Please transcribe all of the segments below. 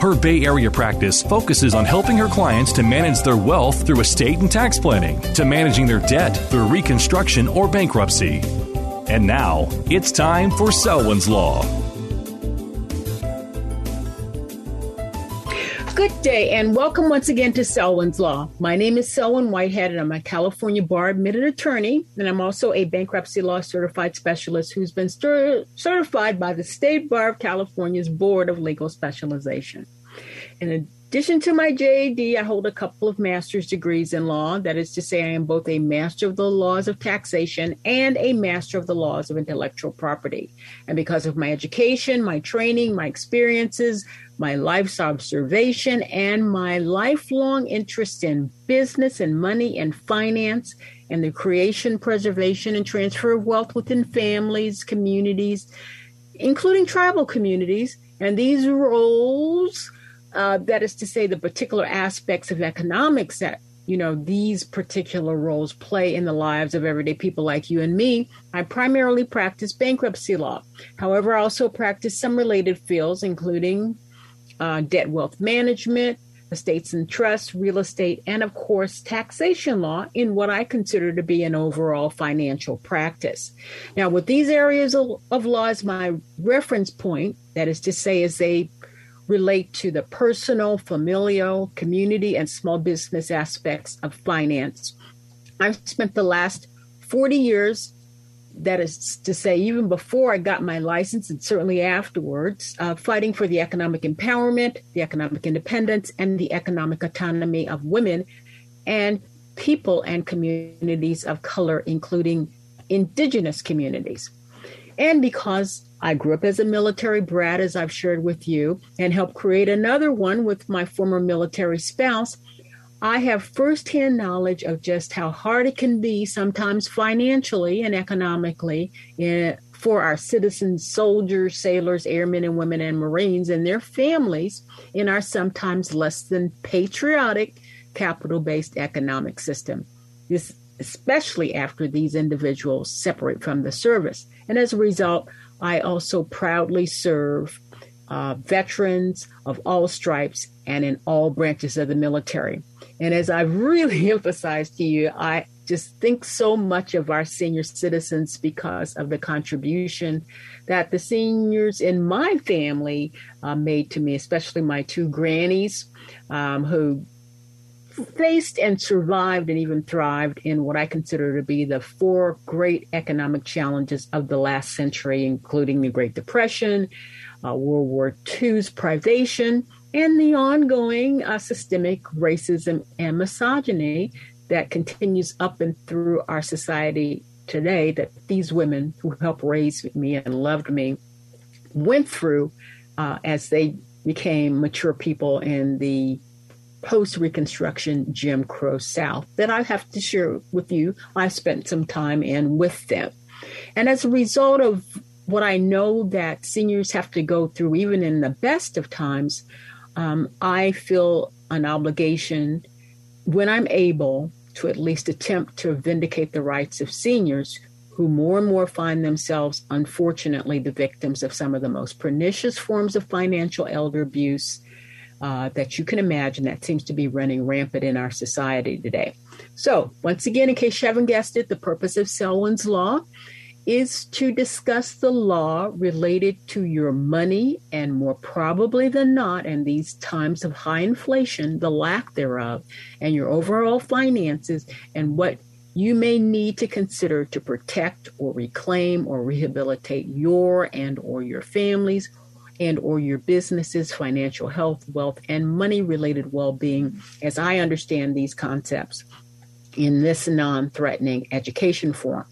Her Bay Area practice focuses on helping her clients to manage their wealth through estate and tax planning, to managing their debt through reconstruction or bankruptcy. And now, it's time for Selwyn's Law. Good day, and welcome once again to Selwyn's Law. My name is Selwyn Whitehead, and I'm a California bar admitted attorney, and I'm also a bankruptcy law certified specialist who's been cer- certified by the State Bar of California's Board of Legal Specialization. In addition to my JD, I hold a couple of master's degrees in law. That is to say, I am both a master of the laws of taxation and a master of the laws of intellectual property. And because of my education, my training, my experiences, my life's observation, and my lifelong interest in business and money and finance and the creation, preservation, and transfer of wealth within families, communities, including tribal communities, and these roles uh, that is to say, the particular aspects of economics that you know these particular roles play in the lives of everyday people like you and me. I primarily practice bankruptcy law. However, I also practice some related fields, including uh, debt wealth management, estates and trusts, real estate, and of course, taxation law in what I consider to be an overall financial practice. Now, with these areas of, law as my reference point, that is to say, as they relate to the personal, familial, community, and small business aspects of finance. I've spent the last 40 years, that is to say, even before I got my license and certainly afterwards, uh, fighting for the economic empowerment, the economic independence, and the economic autonomy of women and people and communities of color, including indigenous communities. And because I grew up as a military brat, as I've shared with you, and helped create another one with my former military spouse. I have firsthand knowledge of just how hard it can be, sometimes financially and economically, in, for our citizens, soldiers, sailors, airmen, and women, and Marines and their families in our sometimes less than patriotic, capital based economic system. This, especially after these individuals separate from the service. And as a result, I also proudly serve uh, veterans of all stripes and in all branches of the military. And as I've really emphasized to you, I just think so much of our senior citizens because of the contribution that the seniors in my family uh, made to me, especially my two grannies um, who faced and survived and even thrived in what I consider to be the four great economic challenges of the last century, including the Great Depression, uh, World War II's privation, and the ongoing uh, systemic racism and misogyny that continues up and through our society today that these women who helped raise me and loved me went through uh, as they became mature people in the post Reconstruction Jim Crow South that I have to share with you. I spent some time in with them. And as a result of what I know that seniors have to go through, even in the best of times, um, I feel an obligation when I'm able to at least attempt to vindicate the rights of seniors who more and more find themselves, unfortunately, the victims of some of the most pernicious forms of financial elder abuse uh, that you can imagine that seems to be running rampant in our society today. So, once again, in case you haven't guessed it, the purpose of Selwyn's Law is to discuss the law related to your money and more probably than not in these times of high inflation the lack thereof and your overall finances and what you may need to consider to protect or reclaim or rehabilitate your and or your families and or your businesses financial health wealth and money related well-being as i understand these concepts in this non-threatening education form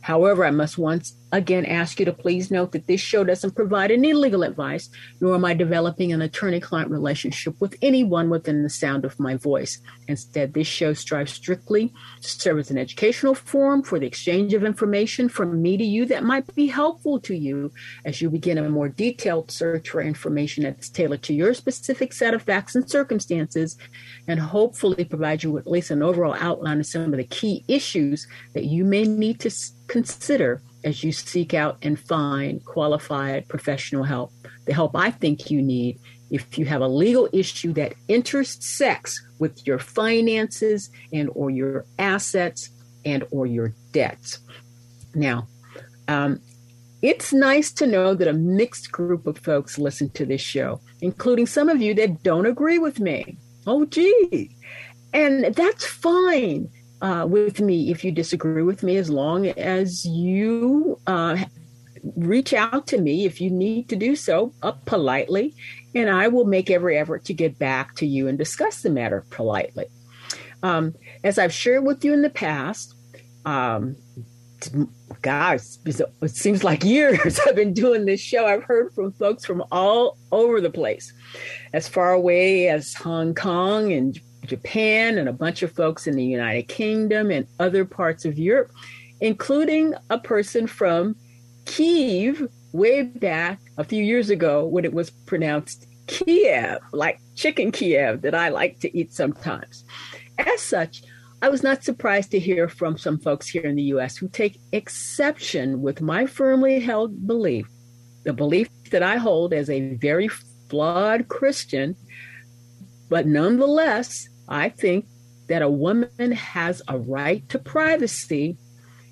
However, I must once again ask you to please note that this show doesn't provide any legal advice, nor am I developing an attorney client relationship with anyone within the sound of my voice. Instead, this show strives strictly to serve as an educational forum for the exchange of information from me to you that might be helpful to you as you begin a more detailed search for information that's tailored to your specific set of facts and circumstances, and hopefully provide you with at least an overall outline of some of the key issues that you may need to consider as you seek out and find qualified professional help, the help I think you need if you have a legal issue that intersects with your finances and or your assets and or your debts. Now, um, it's nice to know that a mixed group of folks listen to this show, including some of you that don't agree with me. Oh, gee. And that's fine uh, with me if you disagree with me, as long as you uh, reach out to me if you need to do so uh, politely, and I will make every effort to get back to you and discuss the matter politely. Um, as I've shared with you in the past, um, gosh, it seems like years I've been doing this show. I've heard from folks from all over the place, as far away as Hong Kong and Japan and a bunch of folks in the United Kingdom and other parts of Europe, including a person from Kiev way back a few years ago when it was pronounced Kiev, like chicken Kiev that I like to eat sometimes. As such, I was not surprised to hear from some folks here in the US who take exception with my firmly held belief, the belief that I hold as a very flawed Christian, but nonetheless I think that a woman has a right to privacy,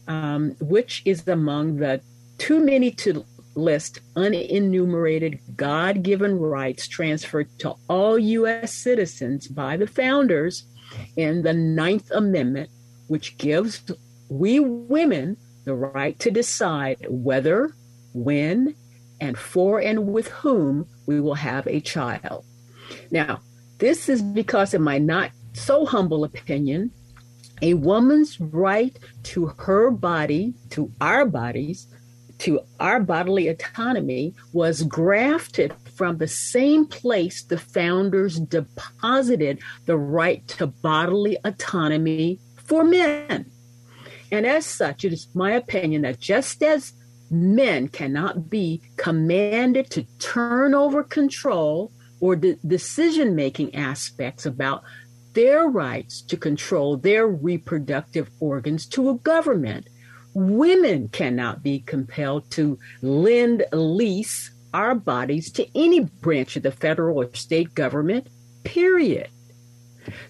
um, which is among the too many to list unenumerated God given rights transferred to all U.S. citizens by the founders in the Ninth Amendment, which gives we women the right to decide whether, when, and for and with whom we will have a child. Now, this is because, in my not so humble opinion, a woman's right to her body, to our bodies, to our bodily autonomy was grafted from the same place the founders deposited the right to bodily autonomy for men. And as such, it is my opinion that just as men cannot be commanded to turn over control or the decision making aspects about their rights to control their reproductive organs to a government. Women cannot be compelled to lend lease our bodies to any branch of the federal or state government, period.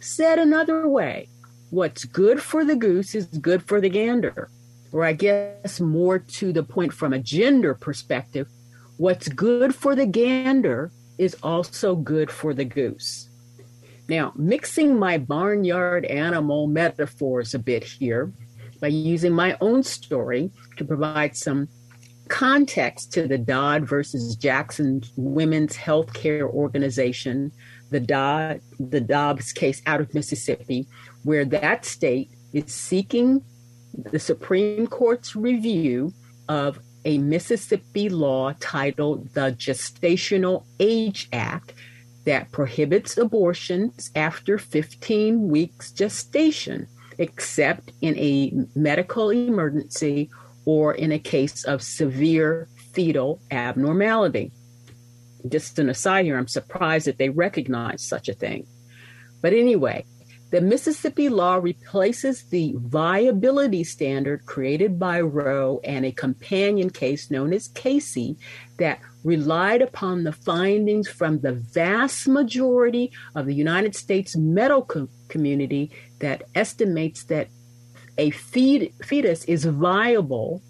Said another way, what's good for the goose is good for the gander. Or I guess more to the point from a gender perspective, what's good for the gander is also good for the goose. Now, mixing my barnyard animal metaphors a bit here by using my own story to provide some context to the Dodd versus Jackson Women's Health Care Organization, the Dodd, the Dobbs case out of Mississippi, where that state is seeking the Supreme Court's review of a Mississippi law titled the Gestational Age Act that prohibits abortions after 15 weeks gestation, except in a medical emergency or in a case of severe fetal abnormality. Just an aside here, I'm surprised that they recognize such a thing. But anyway, the Mississippi law replaces the viability standard created by Roe and a companion case known as Casey that relied upon the findings from the vast majority of the United States medical community that estimates that a fetus is viable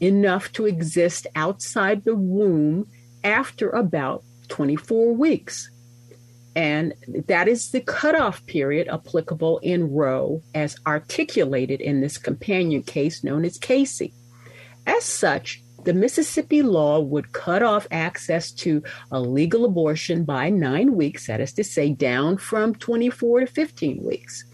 enough to exist outside the womb after about 24 weeks. And that is the cutoff period applicable in Roe as articulated in this companion case known as Casey. As such, the Mississippi law would cut off access to a legal abortion by nine weeks, that is to say, down from 24 to 15 weeks.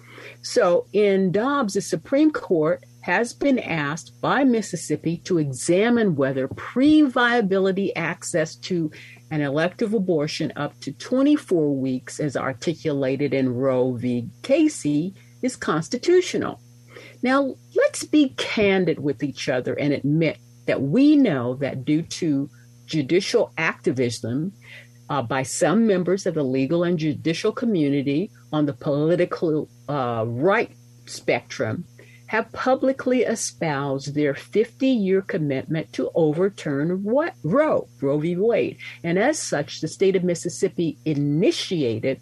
So in Dobbs, the Supreme Court has been asked by Mississippi to examine whether pre viability access to an elective abortion up to 24 weeks, as articulated in Roe v. Casey, is constitutional. Now, let's be candid with each other and admit that we know that due to judicial activism uh, by some members of the legal and judicial community on the political uh, right spectrum, have publicly espoused their 50 year commitment to overturn what Roe, Roe v. Wade. And as such, the state of Mississippi initiated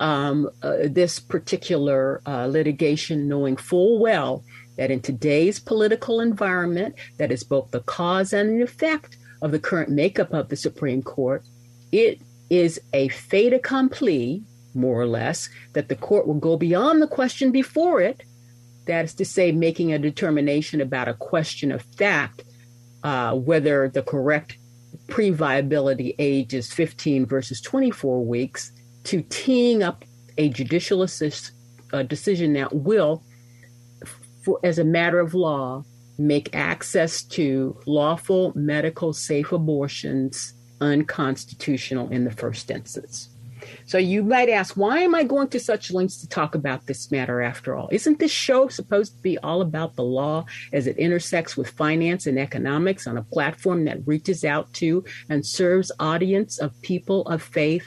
um, uh, this particular uh, litigation, knowing full well that in today's political environment, that is both the cause and the effect of the current makeup of the Supreme Court, it is a fait accompli, more or less, that the court will go beyond the question before it that is to say, making a determination about a question of fact, uh, whether the correct pre viability age is 15 versus 24 weeks, to teeing up a judicial assist, uh, decision that will, for, as a matter of law, make access to lawful medical safe abortions unconstitutional in the first instance. So you might ask, why am I going to such lengths to talk about this matter after all? Isn't this show supposed to be all about the law as it intersects with finance and economics on a platform that reaches out to and serves audience of people of faith?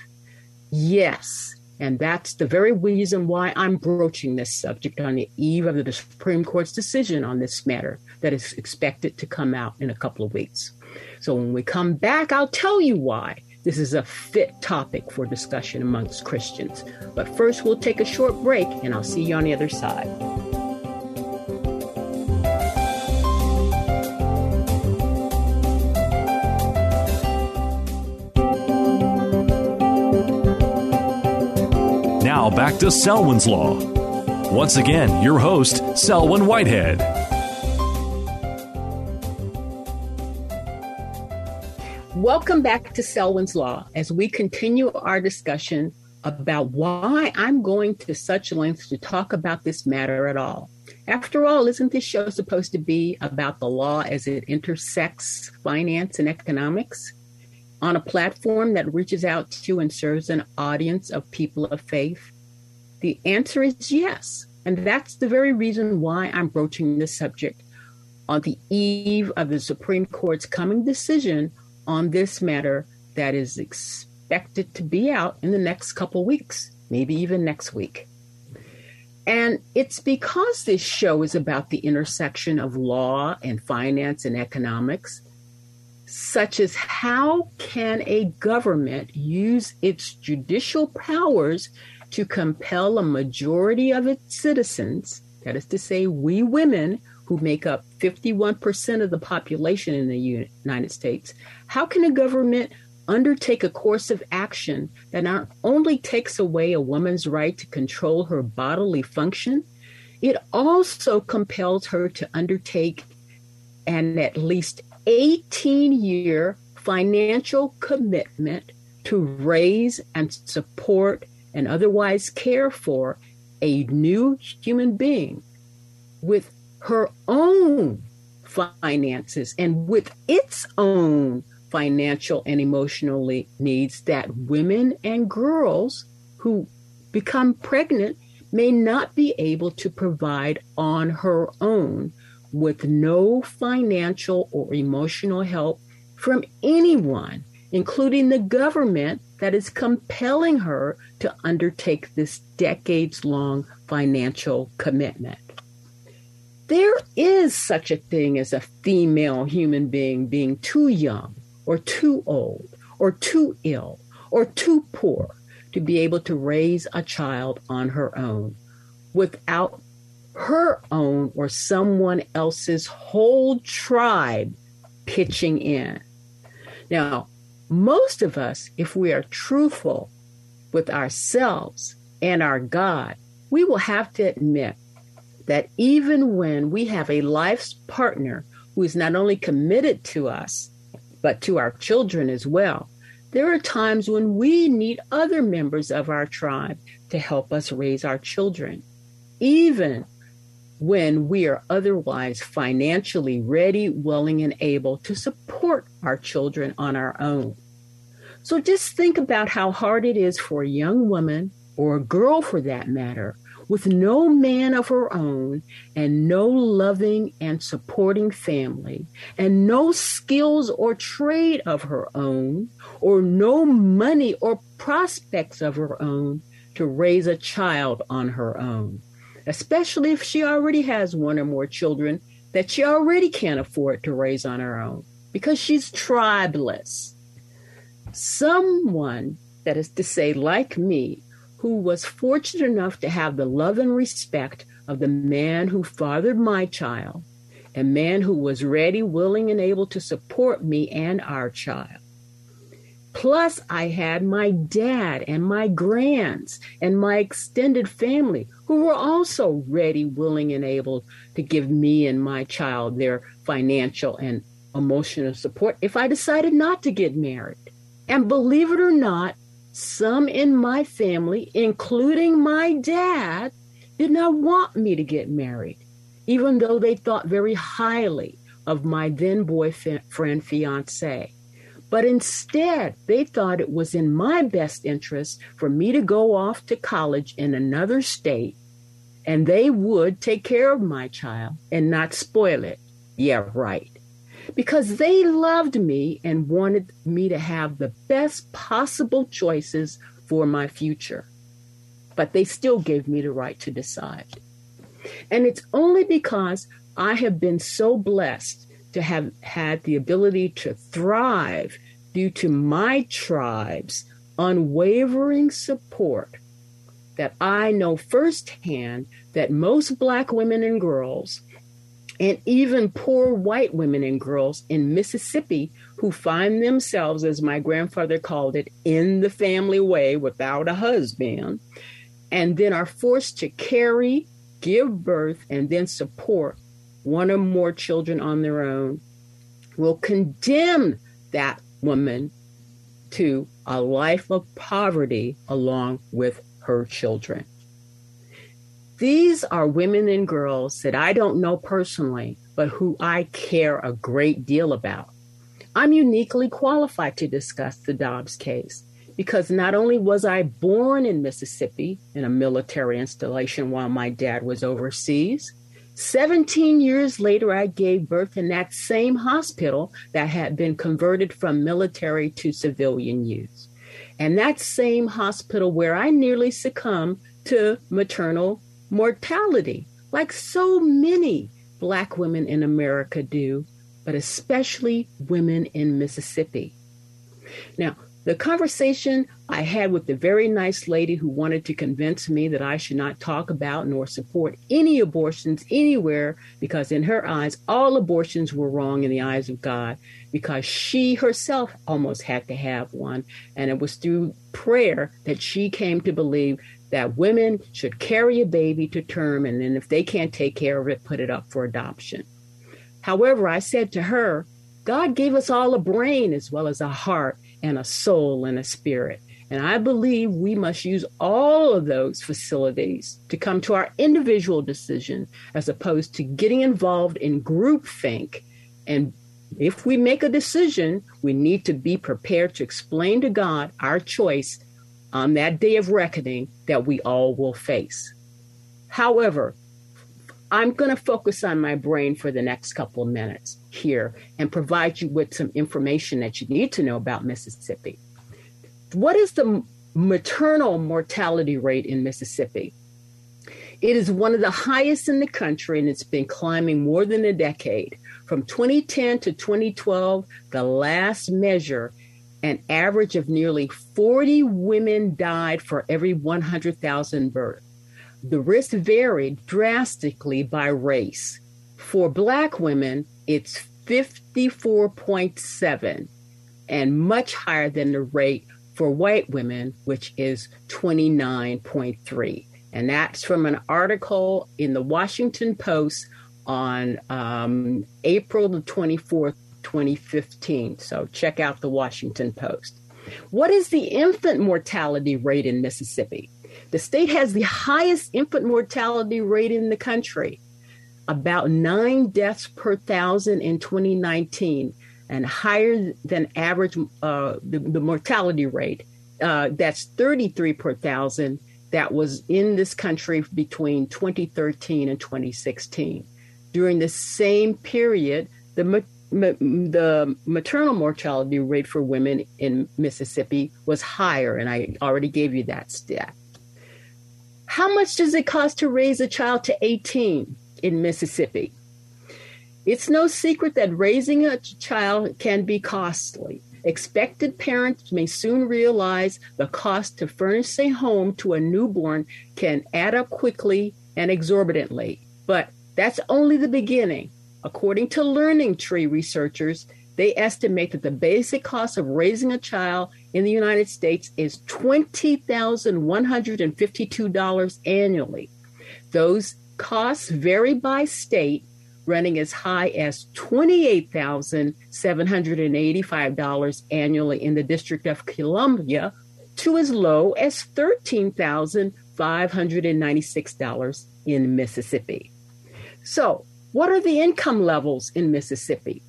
Yes. And that's the very reason why I'm broaching this subject on the eve of the Supreme Court's decision on this matter that is expected to come out in a couple of weeks. So when we come back, I'll tell you why this is a fit topic for discussion amongst Christians. But first, we'll take a short break, and I'll see you on the other side. Now back to Selwyn's Law. Once again, your host, Selwyn Whitehead. Welcome back to Selwyn's Law as we continue our discussion about why I'm going to such lengths to talk about this matter at all. After all, isn't this show supposed to be about the law as it intersects finance and economics on a platform that reaches out to and serves an audience of people of faith? The answer is yes. And that's the very reason why I'm broaching this subject on the eve of the Supreme Court's coming decision on this matter that is expected to be out in the next couple weeks, maybe even next week. And it's because this show is about the intersection of law and finance and economics, such as how can a government use its judicial powers to compel a majority of its citizens, that is to say, we women, who make up 51% of the population in the United States, how can a government undertake a course of action that not only takes away a woman's right to control her bodily function, it also compels her to undertake an at least 18 year financial commitment to raise and support and otherwise care for a new human being with her own finances and with its own financial and emotionally needs that women and girls who become pregnant may not be able to provide on her own with no financial or emotional help from anyone, including the government that is compelling her to undertake this decades long financial commitment there is such a thing as a female human being being too young or too old or too ill or too poor to be able to raise a child on her own without her own or someone else's whole tribe pitching in. Now, most of us, if we are truthful, with ourselves and our God, we will have to admit that even when we have a life's partner who is not only committed to us, but to our children as well, there are times when we need other members of our tribe to help us raise our children, even when we are otherwise financially ready, willing, and able to support our children on our own. So just think about how hard it is for a young woman, or a girl for that matter, with no man of her own and no loving and supporting family and no skills or trade of her own or no money or prospects of her own to raise a child on her own, especially if she already has one or more children that she already can't afford to raise on her own because she's tribeless. Someone, that is to say, like me, who was fortunate enough to have the love and respect of the man who fathered my child, a man who was ready, willing, and able to support me and our child. Plus, I had my dad and my grands and my extended family who were also ready, willing, and able to give me and my child their financial and emotional support if I decided not to get married. And believe it or not, some in my family, including my dad, did not want me to get married, even though they thought very highly of my then boyfriend fiance. But instead, they thought it was in my best interest for me to go off to college in another state, and they would take care of my child and not spoil it. Yeah, right because they loved me and wanted me to have the best possible choices for my future. But they still gave me the right to decide. And it's only because I have been so blessed to have had the ability to thrive due to my tribe's unwavering support that I know firsthand that most Black women and girls and even poor white women and girls in Mississippi who find themselves, as my grandfather called it, in the family way without a husband, and then are forced to carry, give birth, and then support one or more children on their own, will condemn that woman to a life of poverty along with her children. These are women and girls that I don't know personally, but who I care a great deal about. I'm uniquely qualified to discuss the Dobbs case because not only was I born in Mississippi in a military installation while my dad was overseas, 17 years later, I gave birth in that same hospital that had been converted from military to civilian use. And that same hospital where I nearly succumbed to maternal mortality, like so many Black women in America do, but especially women in Mississippi. Now, the conversation I had with the very nice lady who wanted to convince me that I should not talk about nor support any abortions anywhere because, in her eyes, all abortions were wrong in the eyes of God because she herself almost had to have one. And it was through prayer that she came to believe that women should carry a baby to term and then if they can't take care of it, put it up for adoption. However, I said to her, God gave us all a brain as well as a heart and a soul and a spirit. And I believe we must use all of those facilities to come to our individual decision as opposed to getting involved in groupthink. And if we make a decision, we need to be prepared to explain to God our choice on that day of reckoning that we all will face. However, I'm going to focus on my brain for the next couple of minutes here and provide you with some information that you need to know about Mississippi. What is the maternal mortality rate in Mississippi? It is one of the highest in the country and it's been climbing more than a decade. From 2010 to 2012, the last measure an average of nearly 40 women died for every 100,000 births. The risk varied drastically by race. For Black women, it's 54.7 and much higher than the rate for white women, which is 29.3. And that's from an article in the Washington Post on um, April the 24th, 2015. So check out the Washington Post. What is the infant mortality rate in Mississippi? The state has the highest infant mortality rate in the country, about nine deaths per thousand in 2019, and higher than average uh, the, the, mortality rate. Uh, that's 33 per thousand that was in this country between 2013 and 2016. During the same period, the the maternal mortality rate for women in Mississippi was higher, and I already gave you that stat. How much does it cost to raise a child to 18 in Mississippi? It's no secret that raising a child can be costly. Expected parents may soon realize the cost to furnish a home to a newborn can add up quickly and exorbitantly. But that's only the beginning. According to LendingTree researchers, they estimate that the basic cost of raising a child in the United States is $20,152 annually. Those costs vary by state, running as high as $28,785 annually in the District of Columbia to as low as $13,596 in Mississippi. So, what are the income levels in Mississippi?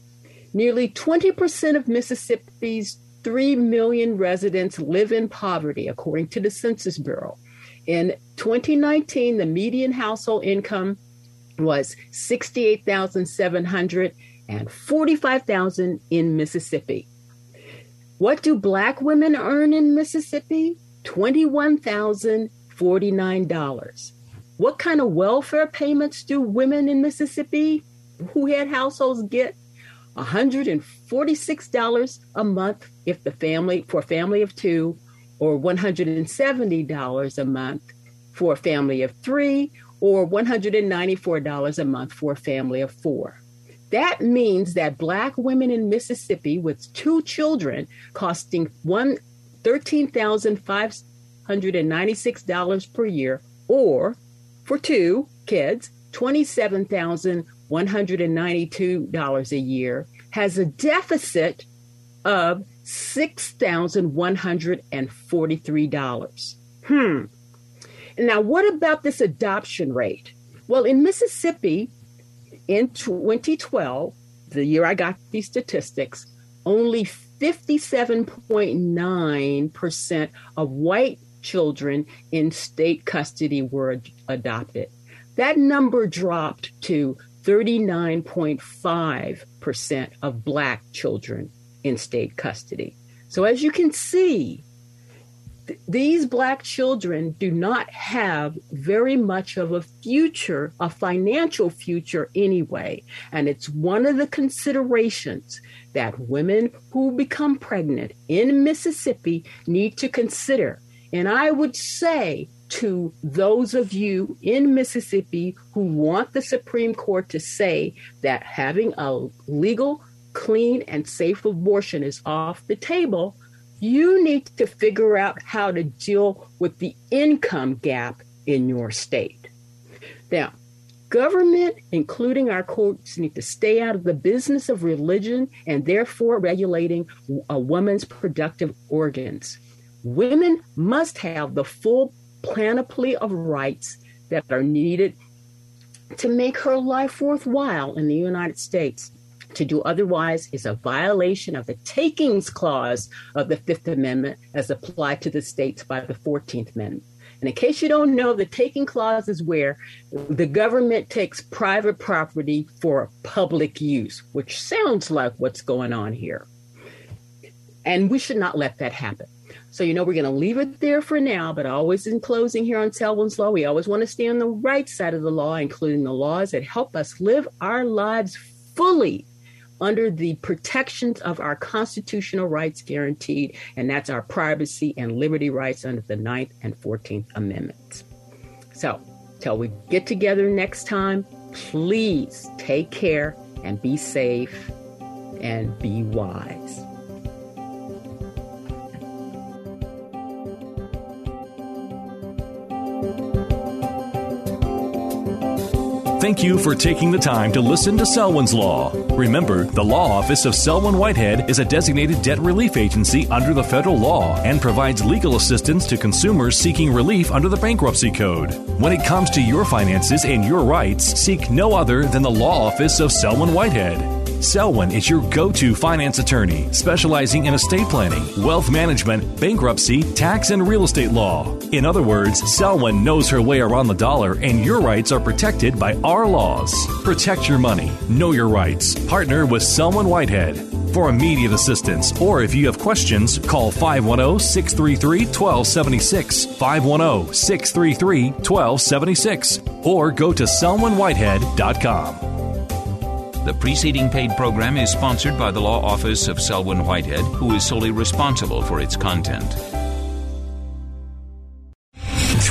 Nearly 20% of Mississippi's 3 million residents live in poverty, according to the Census Bureau. In 2019, the median household income was 68,700 and 45,000 in Mississippi. What do black women earn in Mississippi? $21,049. What kind of welfare payments do women in Mississippi who had households get? $146 a month if the family for a family of two, or $170 a month for a family of three, or $194 a month for a family of four. That means that Black women in Mississippi with two children costing one $13,596 per year, or for two kids, $27,192 a year, has a deficit of $6,143. Hmm. Now, what about this adoption rate? Well, in Mississippi, in 2012, the year I got these statistics, only 57.9% of white children in state custody were ad- adopted. That number dropped to 39.5% of Black children in state custody. So, as you can see, th- these Black children do not have very much of a future, a financial future anyway. And it's one of the considerations that women who become pregnant in Mississippi need to consider and I would say to those of you in Mississippi who want the Supreme Court to say that having a legal, clean, and safe abortion is off the table, you need to figure out how to deal with the income gap in your state. Now, government, including our courts, need to stay out of the business of religion and therefore regulating a woman's productive organs. Women must have the full panoply of rights that are needed to make her life worthwhile in the United States. To do otherwise is a violation of the takings clause of the Fifth Amendment as applied to the states by the 14th Amendment. And in case you don't know, the taking clause is where the government takes private property for public use, which sounds like what's going on here. And we should not let that happen. So, you know, we're going to leave it there for now, but always in closing here on Selwyn's Law, we always want to stay on the right side of the law, including the laws that help us live our lives fully under the protections of our constitutional rights guaranteed, and that's our privacy and liberty rights under the Ninth and 14th Amendments. So, till we get together next time, please take care and be safe and be wise. Thank you for taking the time to listen to Selwyn's Law. Remember, the law office of Selwyn Whitehead is a designated debt relief agency under the federal law and provides legal assistance to consumers seeking relief under the bankruptcy code. When it comes to your finances and your rights, seek no other than the law office of Selwyn Whitehead. Selwyn is your go to finance attorney, specializing in estate planning, wealth management, bankruptcy, tax, and real estate law. In other words, Selwyn knows her way around the dollar, and your rights are protected by our laws. Protect your money, know your rights. Partner with Selwyn Whitehead. For immediate assistance, or if you have questions, call 510 633 1276, 510 633 1276, or go to selwynwhitehead.com. The preceding paid program is sponsored by the Law Office of Selwyn Whitehead, who is solely responsible for its content.